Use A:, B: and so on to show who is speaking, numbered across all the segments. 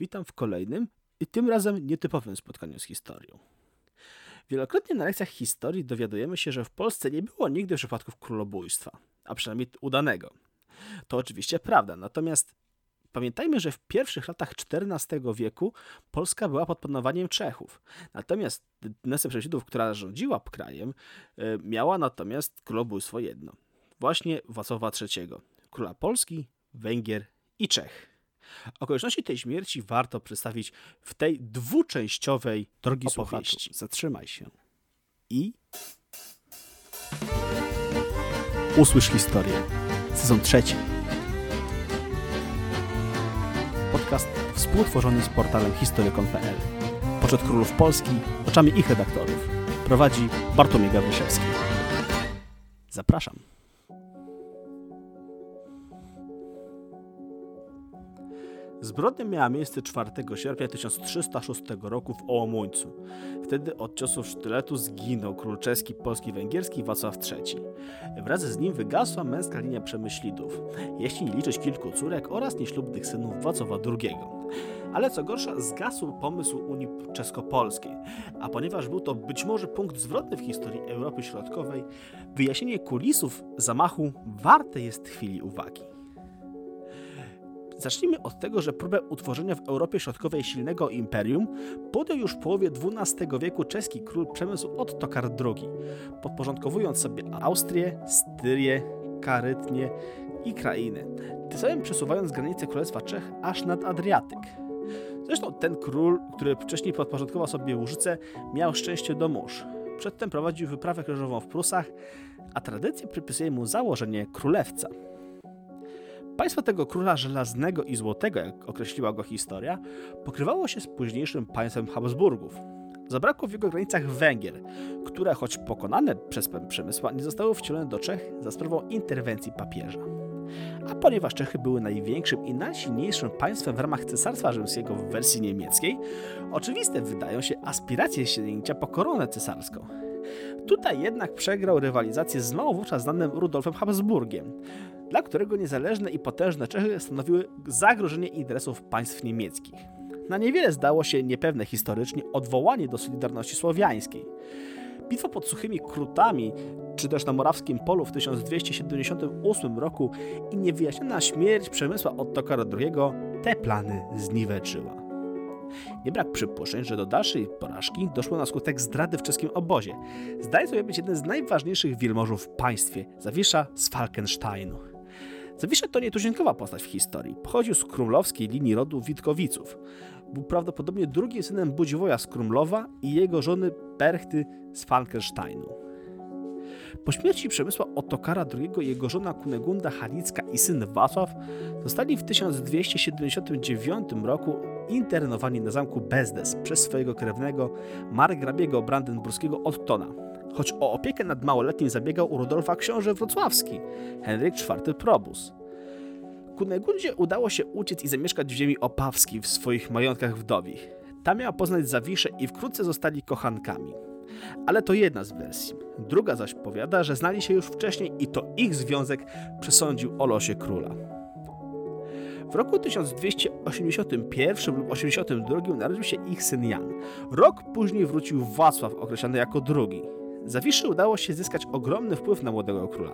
A: Witam w kolejnym i tym razem nietypowym spotkaniu z historią. Wielokrotnie na lekcjach historii dowiadujemy się, że w Polsce nie było nigdy przypadków królobójstwa, a przynajmniej udanego. To oczywiście prawda, natomiast pamiętajmy, że w pierwszych latach XIV wieku Polska była pod panowaniem Czechów. Natomiast dynastia Przemyślidów, która rządziła krajem, e, miała natomiast królobójstwo jedno. Właśnie Wacława III, króla Polski, Węgier i Czech. Okoliczności tej śmierci warto przedstawić w tej dwuczęściowej drogi opowieści.
B: Zatrzymaj się.
A: I usłysz historię. Sezon trzeci. Podcast współtworzony z portalem historyką.pl. Poczet królów Polski oczami ich redaktorów. Prowadzi Bartłomiej Gawryszewski. Zapraszam. Zbrodnia miała miejsce 4 sierpnia 1306 roku w Ołomuńcu. Wtedy od ciosów sztyletu zginął król czeski, polski, węgierski Wacław III. Wraz z nim wygasła męska linia przemyślidów, jeśli nie liczyć kilku córek oraz nieślubnych synów Wacława II. Ale co gorsza, zgasł pomysł Unii Czesko-Polskiej, a ponieważ był to być może punkt zwrotny w historii Europy Środkowej, wyjaśnienie kulisów zamachu warte jest chwili uwagi. Zacznijmy od tego, że próbę utworzenia w Europie Środkowej silnego imperium podjął już w połowie XII wieku czeski król Przemysł Ottokar II, podporządkowując sobie Austrię, Styrię, Karytnię i krainy, tym samym przesuwając granice Królestwa Czech aż nad Adriatyk. Zresztą ten król, który wcześniej podporządkował sobie Łużycę, miał szczęście do mórz. Przedtem prowadził wyprawę krzyżową w Prusach, a tradycja przypisuje mu założenie królewca. Państwo tego króla żelaznego i złotego, jak określiła go historia, pokrywało się z późniejszym państwem Habsburgów. Zabrakło w jego granicach Węgier, które choć pokonane przez Przemysła nie zostały wcielone do Czech za sprawą interwencji papieża. A ponieważ Czechy były największym i najsilniejszym państwem w ramach Cesarstwa Rzymskiego w wersji niemieckiej, oczywiste wydają się aspiracje sięgnięcia po koronę cesarską. Tutaj jednak przegrał rywalizację z mało wówczas znanym Rudolfem Habsburgiem, dla którego niezależne i potężne Czechy stanowiły zagrożenie interesów państw niemieckich. Na niewiele zdało się niepewne historycznie odwołanie do Solidarności Słowiańskiej. Bitwa pod Suchymi Krutami, czy też na Morawskim Polu w 1278 roku i niewyjaśniona śmierć Przemysła Ottokara II te plany zniweczyła. Nie brak przypuszczeń, że do dalszej porażki doszło na skutek zdrady w czeskim obozie. Zdaje sobie być jeden z najważniejszych wielmożów w państwie, Zawisza z Falkensteinu. Zawisza to nietuzinkowa postać w historii. Pochodził z królowskiej linii rodu Witkowiców. Był prawdopodobnie drugim synem Budziwoja z Krumlowa i jego żony Berchty z Falkensteinu. Po śmierci Przemysła Otokara II jego żona Kunegunda Halicka i syn Wacław zostali w 1279 roku internowani na zamku Bezdes przez swojego krewnego margrabiego brandenburskiego Ottona, choć o opiekę nad małoletnim zabiegał u Rudolfa książę wrocławski, Henryk IV Probus. Kunegundzie udało się uciec i zamieszkać w ziemi opawskiej w swoich majątkach wdowich. Tam miała poznać Zawiszę i wkrótce zostali kochankami. Ale to jedna z wersji. Druga zaś powiada, że znali się już wcześniej i to ich związek przesądził o losie króla. W roku 1281 lub 82 narodził się ich syn Jan. Rok później wrócił Wacław, określany jako drugi. Zawiszy udało się zyskać ogromny wpływ na młodego króla.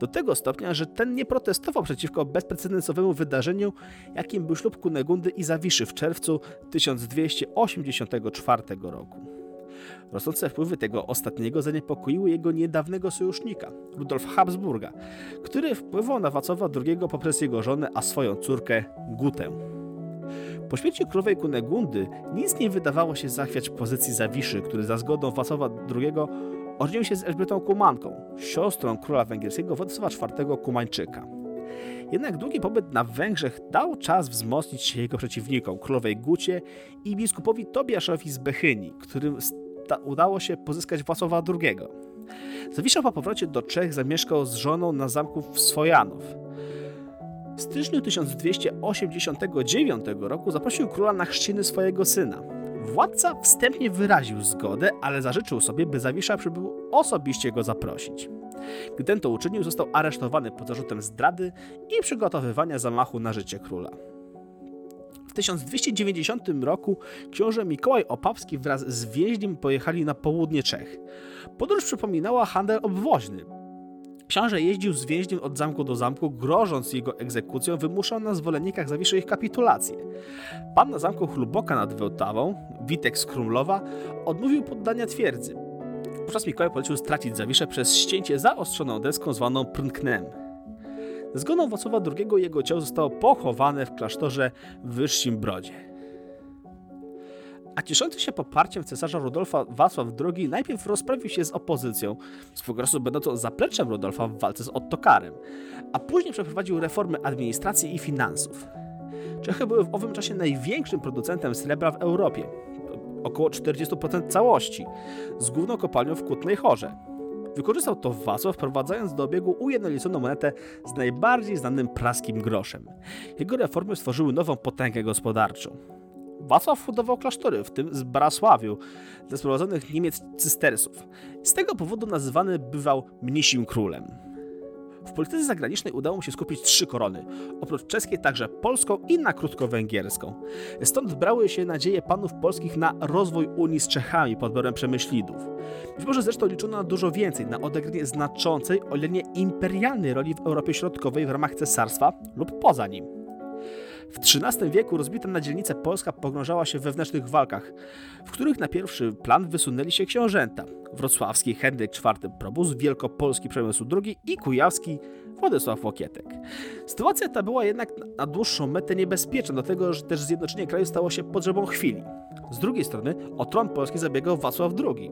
A: Do tego stopnia, że ten nie protestował przeciwko bezprecedensowemu wydarzeniu, jakim był ślub Kunegundy i Zawiszy w czerwcu 1284 roku. Rosnące wpływy tego ostatniego zaniepokoiły jego niedawnego sojusznika, Rudolfa Habsburga, który wpływał na Wacława II poprzez jego żonę, a swoją córkę Gutę. Po śmierci królowej Kunegundy nic nie wydawało się zachwiać pozycji Zawiszy, który za zgodą Wacława II ożenił się z Elżbietą Kumanką, siostrą króla węgierskiego Władysława IV Kumańczyka. Jednak długi pobyt na Węgrzech dał czas wzmocnić się jego przeciwnikom, królowej Gucie i biskupowi Tobiaszowi z Bechyni, którym udało się pozyskać Wacława II. Zawisza po powrocie do Czech zamieszkał z żoną na zamku w Swojanów. W styczniu 1289 roku zaprosił króla na chrzciny swojego syna. Władca wstępnie wyraził zgodę, ale zażyczył sobie, by Zawisza przybył osobiście go zaprosić. Gdy ten to uczynił, został aresztowany pod zarzutem zdrady i przygotowywania zamachu na życie króla. 1290 roku książę Mikołaj Opawski wraz z więźniem pojechali na południe Czech. Podróż przypominała handel obwoźny. Książę jeździł z więźniem od zamku do zamku, grożąc jego egzekucją, wymuszał na zwolennikach zawiszy ich kapitulację. Pan na zamku Chluboka nad Wełtawą, Witek z Krumlowa, odmówił poddania twierdzy. Wówczas Mikołaj polecił stracić zawiszę przez ścięcie zaostrzoną deską zwaną prnknem. Zgoną Wacława II jego ciało zostało pochowane w klasztorze w Wyższym Brodzie. A cieszący się poparciem cesarza Rudolfa Wacław II najpierw rozprawił się z opozycją, swego czasu będącą zapleczem Rudolfa w walce z Ottokarem, a później przeprowadził reformy administracji i finansów. Czechy były w owym czasie największym producentem srebra w Europie, około 40% całości, z główną kopalnią w Kutnej Chorze. Wykorzystał to Wacław, wprowadzając do obiegu ujednoliconą monetę z najbardziej znanym praskim groszem. Jego reformy stworzyły nową potęgę gospodarczą. Wacław budował klasztory, w tym z Brasławiu, dla sprowadzonych Niemiec cystersów. Z tego powodu nazywany bywał mnisim królem. W polityce zagranicznej udało mu się skupić trzy korony, oprócz czeskiej także polską i na krótko węgierską. Stąd brały się nadzieje panów polskich na rozwój Unii z Czechami pod biorem Przemyślidów. Być może zresztą liczono na dużo więcej, na odegranie znaczącej, o ile nie imperialnej roli w Europie Środkowej w ramach cesarstwa lub poza nim. W XIII wieku rozbita na dzielnicę Polska pogrążała się w wewnętrznych walkach, w których na pierwszy plan wysunęli się książęta. Wrocławski Henryk IV Probus, Wielkopolski Przemysł II i Kujawski Władysław Łokietek. Sytuacja ta była jednak na dłuższą metę niebezpieczna, dlatego że też zjednoczenie kraju stało się potrzebą chwili. Z drugiej strony o tron Polski zabiegał Wacław II.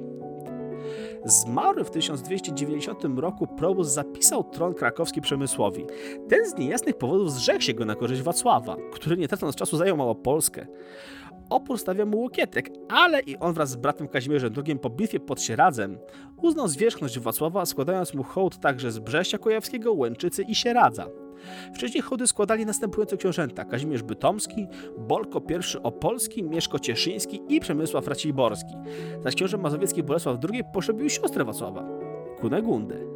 A: Zmarły w 1290 roku Probus zapisał tron krakowski Przemysłowi. Ten z niejasnych powodów zrzekł się go na korzyść Wacława, który nie tracąc czasu zajął Małopolskę. Opór stawia mu Łokietek, ale i on wraz z bratem Kazimierzem II po bitwie pod Sieradzem uznał zwierzchność Wacława, składając mu hołd także z Brześcia Kujawskiego, Łęczycy i Sieradza. Wcześniej hołdy składali następujące książęta: Kazimierz Bytomski, Bolko I Opolski, Mieszko Cieszyński i Przemysław Raciborski. Zaś książę mazowiecki Bolesław II poszedł siostrę Wacława, Kunegundę.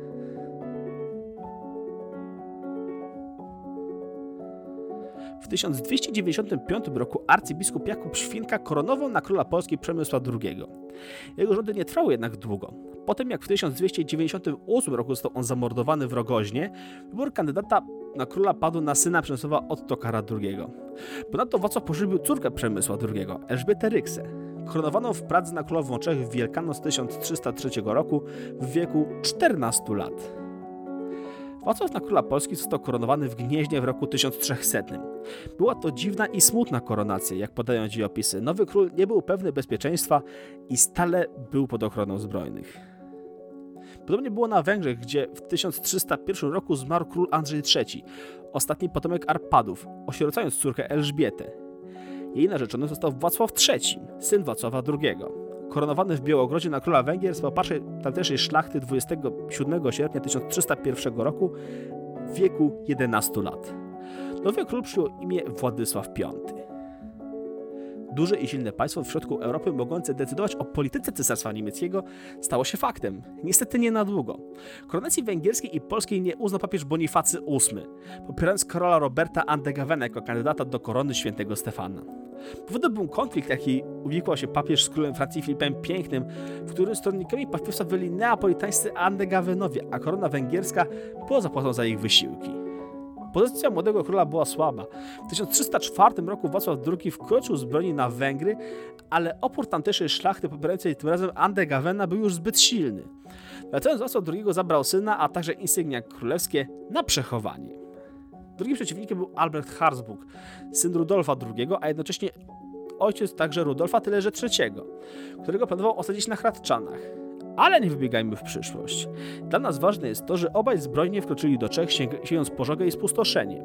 A: W 1295 roku arcybiskup Jakub Świnka koronował na króla Polski Przemysła II. Jego rządy nie trwały jednak długo. Po tym jak w 1298 roku został on zamordowany w Rogoźnie, wybór kandydata na króla padł na syna Przemysława Ottokara II. Ponadto Wacław pożywił córkę Przemysła II, Elżbietę Ryksę. Koronowano w Pradze na królową Czech w Wielkanoc 1303 roku w wieku 14 lat. Wacław na króla Polski został koronowany w Gnieźnie w roku 1300. Była to dziwna i smutna koronacja, jak podają opisy. Nowy król nie był pewny bezpieczeństwa i stale był pod ochroną zbrojnych. Podobnie było na Węgrzech, gdzie w 1301 roku zmarł król Andrzej III, ostatni potomek Arpadów, osierocając córkę Elżbietę. Jej narzeczony został Wacław III, syn Wacława II. Koronowany w Białogrodzie na króla Węgier z poparszej tamtejszej szlachty 27 sierpnia 1301 roku w wieku 11 lat. Nowy król przyjął imię Władysław V. Duże i silne państwo w środku Europy mogące decydować o polityce Cesarstwa Niemieckiego stało się faktem. Niestety nie na długo. Koronacji węgierskiej i polskiej nie uznał papież Bonifacy VIII, popierając króla Roberta Andegavena jako kandydata do korony świętego Stefana. Powodem był konflikt, jaki uwikłał się papież z królem Francji Filipem Pięknym, w którym stronnikami papieża byli neapolitańscy Andegavenowie, a korona węgierska była zapłatą za ich wysiłki. Pozycja młodego króla była słaba. W 1304 roku Wacław II wkroczył z broni na Węgry, ale opór tamtejszej szlachty popierającej tym razem Andegavena był już zbyt silny. Wracając Wacław II zabrał syna, a także insygnia królewskie na przechowanie. Drugim przeciwnikiem był Albrecht Harzburg, syn Rudolfa II, a jednocześnie ojciec także Rudolfa, tyle III, którego planował osadzić na Hradczanach. Ale nie wybiegajmy w przyszłość. Dla nas ważne jest to, że obaj zbrojnie wkroczyli do Czech, sięgając pożogę i spustoszenie.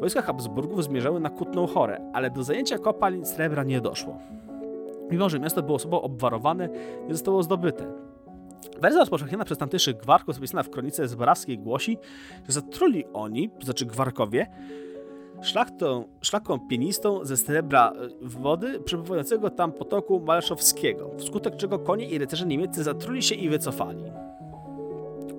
A: Wojska Habsburgów zmierzały na Kutną Chorę, ale do zajęcia kopalń srebra nie doszło. Mimo, że miasto było sobą obwarowane, nie zostało zdobyte. Wersja rozpowszechniona przez tamtejszych gwarków, zapisana w kronice zbarawskiej, głosi, że zatruli oni, to znaczy gwarkowie, szlachtą, szlaką pienistą ze srebra e, wody przepływającego tam potoku Maleszowskiego, wskutek czego konie i rycerze niemieccy zatruli się i wycofali.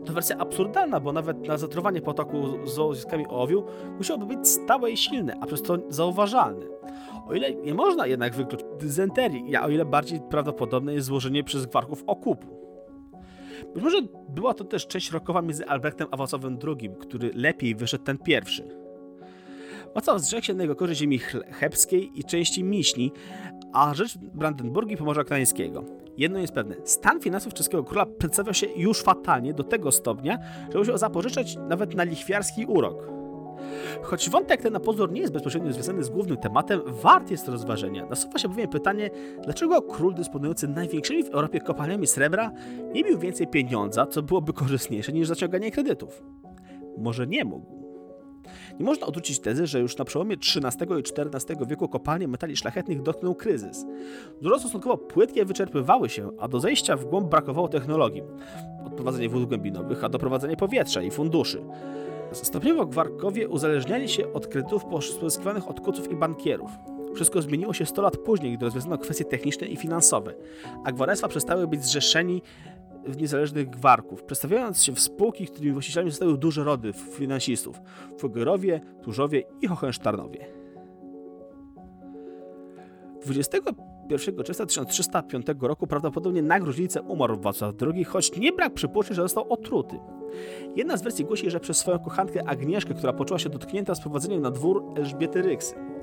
A: To wersja absurdalna, bo nawet na zatruwanie potoku z uzyskami ołowiu musiałoby być stałe i silne, a przez to zauważalne. O ile nie można jednak wykluczyć dysenterii, a o ile bardziej prawdopodobne jest złożenie przez gwarków okupu. Być może była to też część rokowa między Albrechtem a Wacławem II, który lepiej wyszedł ten pierwszy. Wacław zrzekł się jego korzyść ziemi chebskiej i części Miśni, a rzecz Brandenburgii Pomorza Gdańskiego. Jedno jest pewne, stan finansów czeskiego króla przedstawiał się już fatalnie do tego stopnia, że musiał zapożyczać nawet na lichwiarski urok. Choć wątek ten na pozór nie jest bezpośrednio związany z głównym tematem, wart jest rozważenia. Nasuwa się bowiem pytanie, dlaczego król dysponujący największymi w Europie kopalniami srebra nie miał więcej pieniądza, co byłoby korzystniejsze niż zaciąganie kredytów? Może nie mógł. Nie można odrzucić tezy, że już na przełomie XIII i XIV wieku kopalnie metali szlachetnych dotknął kryzys. Dużo stosunkowo płytkie wyczerpywały się, a do zejścia w głąb brakowało technologii. Od prowadzenia wód głębinowych, a do prowadzenia powietrza i funduszy. Stopniowo gwarkowie uzależniali się od kredytów pozyskiwanych od kuców i bankierów. Wszystko zmieniło się 100 lat później, gdy rozwiązano kwestie techniczne i finansowe, a gwarestwa przestały być zrzeszeni w niezależnych gwarków, przedstawiając się w spółki, którymi właścicielami zostały duże rody finansistów – Fogerowie, Turzowie i Hohenstaunowie. 21 czerwca 1305 roku prawdopodobnie na gruźlicę umarł Wacław II, choć nie brak przypuszczeń, że został otruty. Jedna z wersji głosi, że przez swoją kochankę Agnieszkę, która poczuła się dotknięta sprowadzeniem na dwór Elżbiety Ryksy.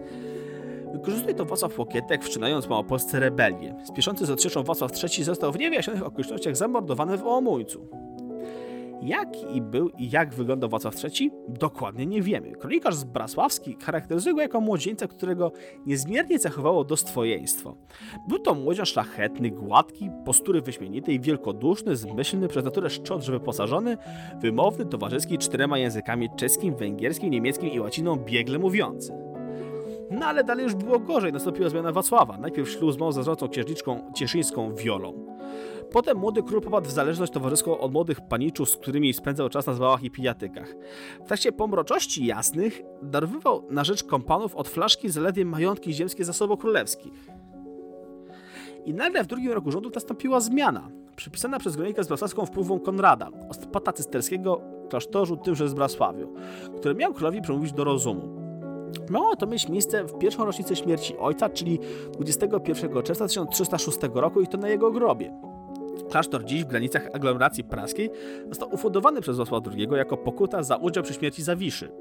A: Wykorzystuje to Wacław Łokietek, wszczynając Małopolsce rebelię. Spieszący z odsieczą Wacław III został w niewyjaśnionych okolicznościach zamordowany w Ołomuńcu. Jak i był i jak wyglądał Wacław III? Dokładnie nie wiemy. Kronikarz z Brasławski charakteryzuje go jako młodzieńca, którego niezmiernie cechowało dostwojeństwo. Był to młodzian szlachetny, gładki, postury wyśmienitej, wielkoduszny, zmyślny, przez naturę szczodrze wyposażony, wymowny, towarzyski czterema językami czeskim, węgierskim, niemieckim i łaciną biegle mówiący. No ale dalej już było gorzej, nastąpiła zmiana Wacława. Najpierw ślub z małą zazdrosną księżniczką cieszyńską Wiolą. Potem młody król popadł w zależność towarzyską od młodych paniczów, z którymi spędzał czas na zwałach i pijatykach. W trakcie pomroczości jasnych darowywał na rzecz kompanów od flaszki zaledwie majątki ziemskie zasobów królewskich. I nagle w drugim roku rządów nastąpiła zmiana, przypisana przez Gronikę z Blasławską wpływą Konrada, ostpata cysterskiego klasztorzu tymże z Blasławiu, który miał królowi przemówić do rozumu. Miało to mieć miejsce w pierwszą rocznicę śmierci ojca, czyli 21 czerwca 1306 roku i to na jego grobie. Klasztor dziś w granicach aglomeracji praskiej został ufundowany przez Wacława II jako pokuta za udział przy śmierci Zawiszy.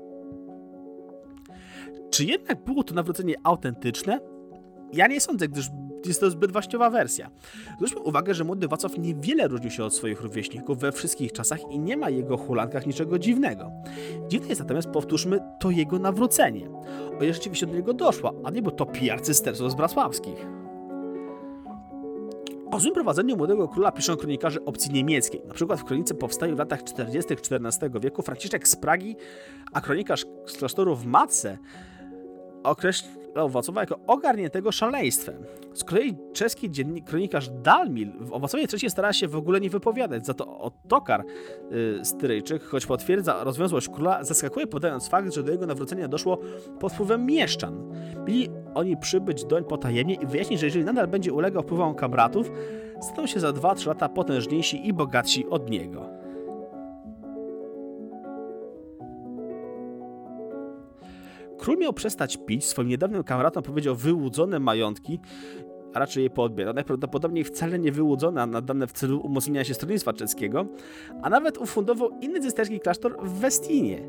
A: Czy jednak było to nawrócenie autentyczne? Ja nie sądzę, gdyż jest to zbyt właściwa wersja. Zwróćmy uwagę, że młody Wacław niewiele różnił się od swoich rówieśników we wszystkich czasach i nie ma jego hulankach niczego dziwnego. Dziwne jest natomiast, powtórzmy, to jego nawrócenie. O ile rzeczywiście do niego doszła, a nie bo to pijar cystersów z Brasławskich. O złym prowadzeniu młodego króla piszą kronikarze opcji niemieckiej. Na przykład w kronice powstaju w latach 40. XIV wieku Franciszek z Pragi, a kronikarz z klasztoru w Matce określał Wacława jako ogarniętego szaleństwem. Z kolei czeski dziennik, kronikarz Dalmil o Wacławie III stara się w ogóle nie wypowiadać, za to Ottokar yy, Styryjczyk, choć potwierdza rozwiązłość króla, zaskakuje podając fakt, że do jego nawrócenia doszło pod wpływem mieszczan. Mieli oni przybyć doń potajemnie i wyjaśnić, że jeżeli nadal będzie ulegał wpływom kamratów, staną się za 2-3 lata potężniejsi i bogatsi od niego. Król miał przestać pić, swoim niedawnym kamratom powiedział wyłudzone majątki, a raczej je poodbierał. Najprawdopodobniej wcale nie wyłudzone, a nadane w celu umocnienia się stronnictwa czeskiego, a nawet ufundował inny cysterski klasztor w Westinie.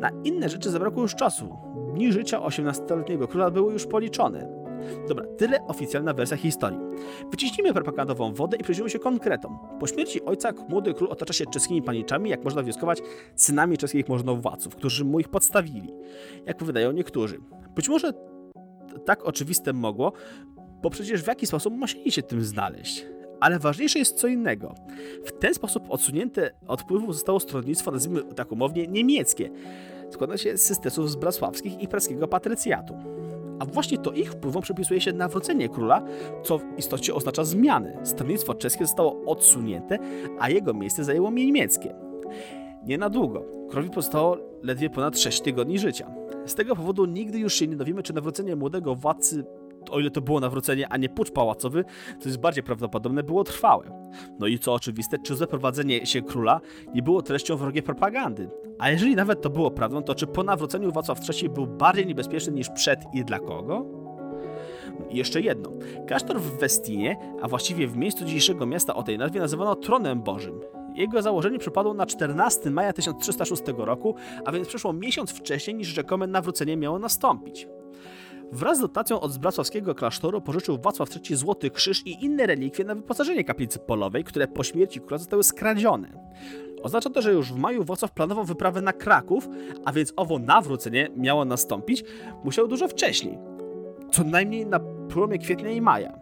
A: Na inne rzeczy zabrakło już czasu. Dni życia 18-letniego króla były już policzone. Dobra, tyle oficjalna wersja historii. Wyciśnijmy propagandową wodę i przyjrzyjmy się konkretom. Po śmierci ojca młody król otacza się czeskimi paniczami, jak można wnioskować, synami czeskich możnowładców, którzy mu ich podstawili, jak wydają niektórzy. Być może tak oczywiste mogło, bo przecież w jaki sposób musieli się tym znaleźć. Ale ważniejsze jest co innego. W ten sposób odsunięte od wpływu zostało stronnictwo, nazwijmy tak umownie, niemieckie. Składa się z systemów z i praskiego patrycjatu a właśnie to ich wpływom przypisuje się nawrócenie króla, co w istocie oznacza zmiany. Stronnictwo czeskie zostało odsunięte, a jego miejsce zajęło niemieckie. Nie na długo. Królowi pozostało ledwie ponad 6 tygodni życia. Z tego powodu nigdy już się nie dowiemy, czy nawrócenie młodego władcy o ile to było nawrócenie, a nie pucz pałacowy, co jest bardziej prawdopodobne, było trwałe. No i co oczywiste, czy zaprowadzenie się króla nie było treścią wrogiej propagandy? A jeżeli nawet to było prawdą, to czy po nawróceniu Wacław III był bardziej niebezpieczny niż przed i dla kogo? Jeszcze jedno. Klasztor w Westinie, a właściwie w miejscu dzisiejszego miasta o tej nazwie nazywano Tronem Bożym. Jego założenie przypadło na 14 maja 1306 roku, a więc przeszło miesiąc wcześniej niż rzekome nawrócenie miało nastąpić. Wraz z dotacją od zbracławskiego klasztoru pożyczył Wacław III Złoty Krzyż i inne relikwie na wyposażenie kaplicy polowej, które po śmierci króla zostały skradzione. Oznacza to, że już w maju Wacław planował wyprawę na Kraków, a więc owo nawrócenie miało nastąpić, musiał dużo wcześniej. Co najmniej na przełomie kwietnia i maja.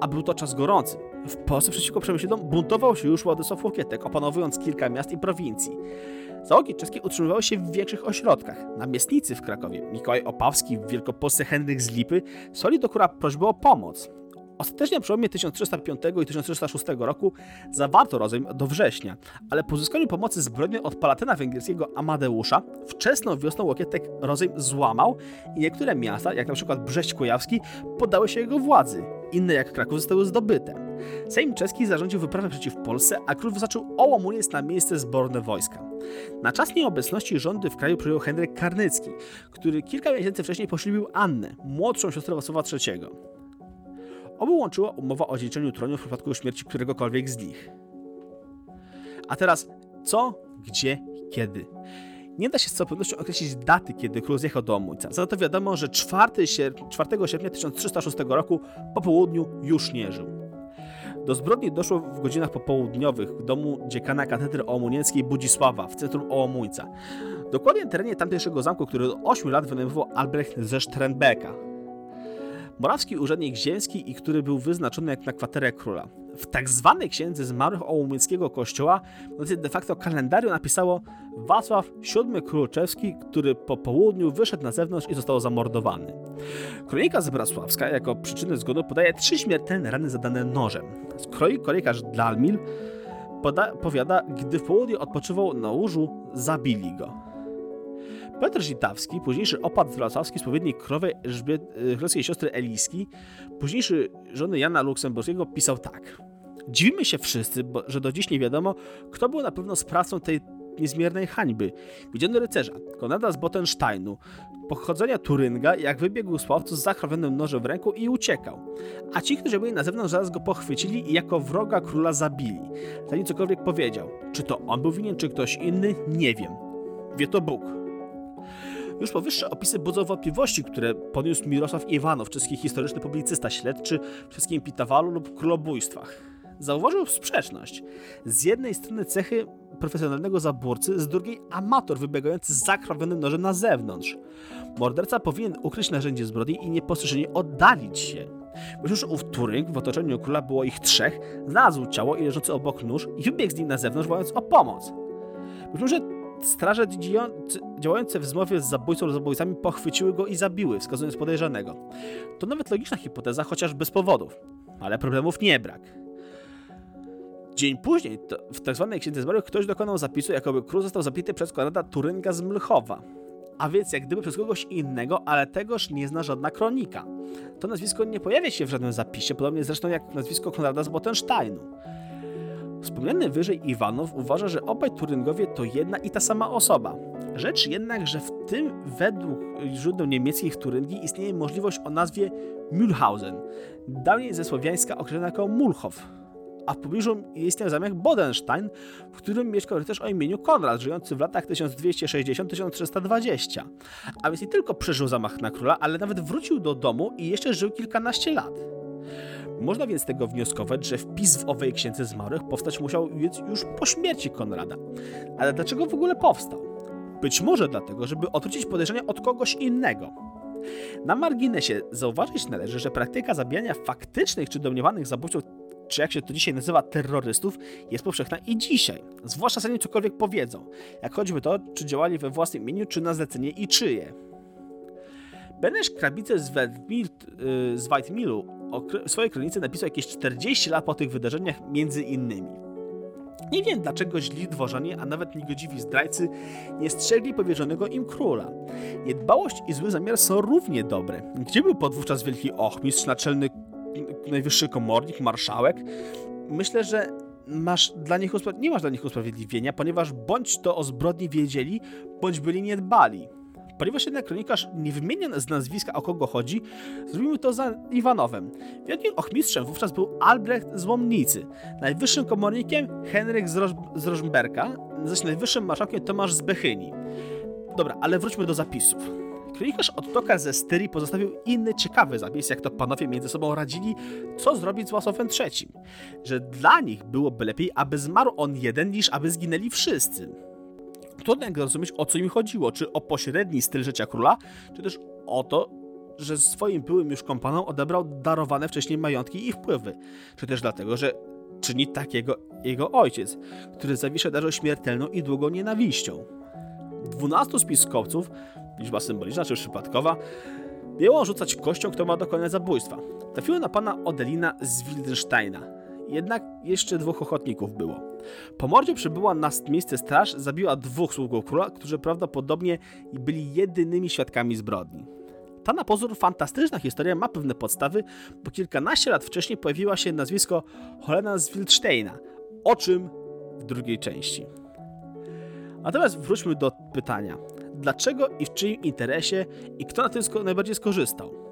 A: A był to czas gorący. W Polsce przeciwko przemyślom buntował się już Władysław Łokietek, opanowując kilka miast i prowincji. Załogi czeskie utrzymywały się w większych ośrodkach. Namiestnicy w Krakowie, Mikołaj Opawski, w Wielkopolsce Henryk z Lipy, soli do kura prośbę o pomoc. Ostatecznie przełomie 1305 i 1306 roku zawarto rozejm do września, ale po uzyskaniu pomocy zbrojnej od palatyna węgierskiego Amadeusza wczesną wiosną Łokietek rozejm złamał i niektóre miasta, jak przykład Brześć Kujawski, poddały się jego władzy. Inne, jak Kraków, zostały zdobyte. Sejm czeski zarządził wyprawę przeciw Polsce, a król wyznaczył Ołomuniec na miejsce zborne wojska. Na czas nieobecności rządy w kraju przejął Henryk Karnycki, który kilka miesięcy wcześniej poślubił Annę, młodszą siostrę Wacława III. Obu łączyła umowa o dziedziczeniu tronu w przypadku śmierci któregokolwiek z nich. A teraz co, gdzie, kiedy? Nie da się z całą pewnością określić daty, kiedy król zjechał do Omójca. Za to wiadomo, że 4, sierp 4 sierpnia 1306 roku po południu już nie żył. Do zbrodni doszło w godzinach popołudniowych w domu dziekana katedry ołomunieckiej Budzisława w centrum Ołomuńca. Dokładnie na terenie tamtejszego zamku, który od 8 lat wynajmował Albrecht ze Strenbecka. Morawski urzędnik ziemski i który był wyznaczony jak na kwaterę króla. W tak zwanej księdze zmarłych ołomickiego kościoła, de facto kalendarium napisało Wacław VII Króloczewski, który po południu wyszedł na zewnątrz i został zamordowany. Kronika Zbrasławska jako przyczynę zgonu podaje trzy śmiertelne rany zadane nożem. Z kroi kolejkarz Dalmil poda, powiada, gdy w południe odpoczywał na łożu, zabili go. Piotr Żitawski, późniejszy opat wrocławski, spowiednik królowej y, królewskiej siostry Eliski, późniejszy żony Jana Luksemburskiego, pisał tak. Dziwimy się wszyscy, bo, że do dziś nie wiadomo, kto był na pewno sprawcą tej niezmiernej hańby. Widziano rycerza, Konrada z Botensteinu, pochodzenia Turynga, jak wybiegł z pałacu z zakrwawionym nożem w ręku i uciekał. A ci, którzy byli na zewnątrz, zaraz go pochwycili i jako wroga króla zabili. Zanim cokolwiek powiedział. Czy to on był winien, czy ktoś inny, nie wiem. Wie to Bóg. Już powyższe opisy budzą wątpliwości, które podniósł Mirosław Iwanow, czeski historyczny publicysta śledczy w czeskim Pitawalu lub królobójstwach. Zauważył sprzeczność. Z jednej strony cechy profesjonalnego zabójcy, z drugiej amator wybiegający z zakrwawionym nożem na zewnątrz. Morderca powinien ukryć narzędzie zbrodni i niepostrzeżenie oddalić się. Już ów Turing w otoczeniu króla było ich trzech, znalazł ciało i leżący obok nóż i wybiegł z nim na zewnątrz, wołając o pomoc. Być może straże działające w zmowie z zabójcą lub zabójcami pochwyciły go i zabiły, wskazując podejrzanego. To nawet logiczna hipoteza, chociaż bez powodów. Ale problemów nie brak. Dzień później, w tzw. Tak Księdze Zmarłych, ktoś dokonał zapisu, jakoby król został zabity przez Konrada Turynga z Mlchowa. A więc jak gdyby przez kogoś innego, ale tegoż nie zna żadna kronika. To nazwisko nie pojawia się w żadnym zapisie, podobnie zresztą jak nazwisko Konrada z Botensteinu. Wspomniany wyżej Iwanow uważa, że obaj Turyngowie to jedna i ta sama osoba. Rzecz jednak, że w tym według źródeł niemieckich Turyngi istnieje możliwość o nazwie Mühlhausen, dawniej ze słowiańska określona jako Mulchow, a w pobliżu istniał zamek Bodenstein, w którym mieszkał rycerz o imieniu Konrad, żyjący w latach 1260-1320. A więc nie tylko przeżył zamach na króla, ale nawet wrócił do domu i jeszcze żył kilkanaście lat. Można więc z tego wnioskować, że wpis w owej księdze zmarłych powstać musiał już po śmierci Konrada. Ale dlaczego w ogóle powstał? Być może dlatego, żeby odwrócić podejrzenia od kogoś innego. Na marginesie zauważyć należy, że praktyka zabijania faktycznych czy domniemanych zabójców, czy jak się to dzisiaj nazywa, terrorystów, jest powszechna i dzisiaj. Zwłaszcza zanim cokolwiek powiedzą, jak choćby to, czy działali we własnym imieniu, czy na zlecenie i czyje. Benesz Krabice z, Waldmil, y, z swojej kronice napisał jakieś 40 lat po tych wydarzeniach między innymi. Nie wiem, dlaczego źli dworzanie, a nawet niegodziwi zdrajcy nie strzegli powierzonego im króla. Niedbałość i zły zamiar są równie dobre. Gdzie był podwówczas wielki ochmistrz, naczelny najwyższy komornik, marszałek? Myślę, że masz dla nich nie masz dla nich usprawiedliwienia, ponieważ bądź to o zbrodni wiedzieli, bądź byli niedbali. Ponieważ jednak kronikarz nie wymienia z nazwiska o kogo chodzi, zrobimy to za Iwanowem. Wielkim ochmistrzem wówczas był Albrecht z Łomnicy, najwyższym komornikiem Henryk z, Roż z Rożmberka, zaś najwyższym marszałkiem Tomasz z Bechyni. Dobra, ale wróćmy do zapisów. Kronikarz Ottokar ze Styrii pozostawił inny ciekawy zapis, jak to panowie między sobą radzili, co zrobić z Łasowem III. Że dla nich byłoby lepiej, aby zmarł on jeden, niż aby zginęli wszyscy. Trudno jak zrozumieć, o co im chodziło, czy o pośredni styl życia króla, czy też o to, że swoim byłym już kompanom odebrał darowane wcześniej majątki i wpływy, czy też dlatego, że czyni tak jego, ojciec, który zawisze darzył śmiertelną i długą nienawiścią. Dwunastu spiskowców, liczba symboliczna czy przypadkowa, miało rzucać kością, kto ma dokonać zabójstwa. Trafiło na pana Odelina z Wildensteina. Jednak jeszcze dwóch ochotników było. Po mordzie przybyła na miejsce straż, zabiła dwóch sługów króla, którzy prawdopodobnie byli jedynymi świadkami zbrodni. Ta na pozór fantastyczna historia ma pewne podstawy, bo kilkanaście lat wcześniej pojawiło się nazwisko Holena z Wildsteina, o czym w drugiej części. Natomiast wróćmy do pytania. Dlaczego i w czyim interesie i kto na tym najbardziej skorzystał?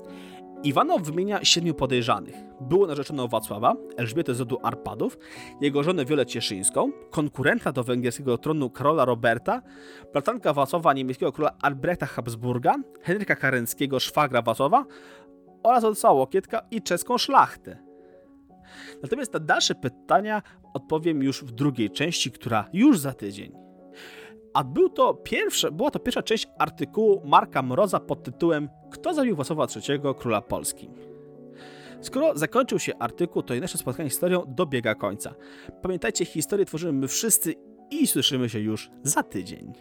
A: Iwanow wymienia siedmiu podejrzanych. Było narzeczoną Wacława, Elżbietę z rodu Arpadów, jego żonę Wiolę Cieszyńską, konkurenta do węgierskiego tronu Karola Roberta, bratanka Wacława niemieckiego króla Albrechta Habsburga, Henryka Karenckiego, szwagra Wacława oraz Wacława Łokietka i czeską szlachtę. Natomiast na dalsze pytania odpowiem już w drugiej części, która już za tydzień. A był to pierwsze, była to pierwsza część artykułu Marka Mroza pod tytułem Kto zabił Wacława III, króla Polski? Skoro zakończył się artykuł, to i nasze spotkanie z historią dobiega końca. Pamiętajcie, historię tworzymy my wszyscy i słyszymy się już za tydzień.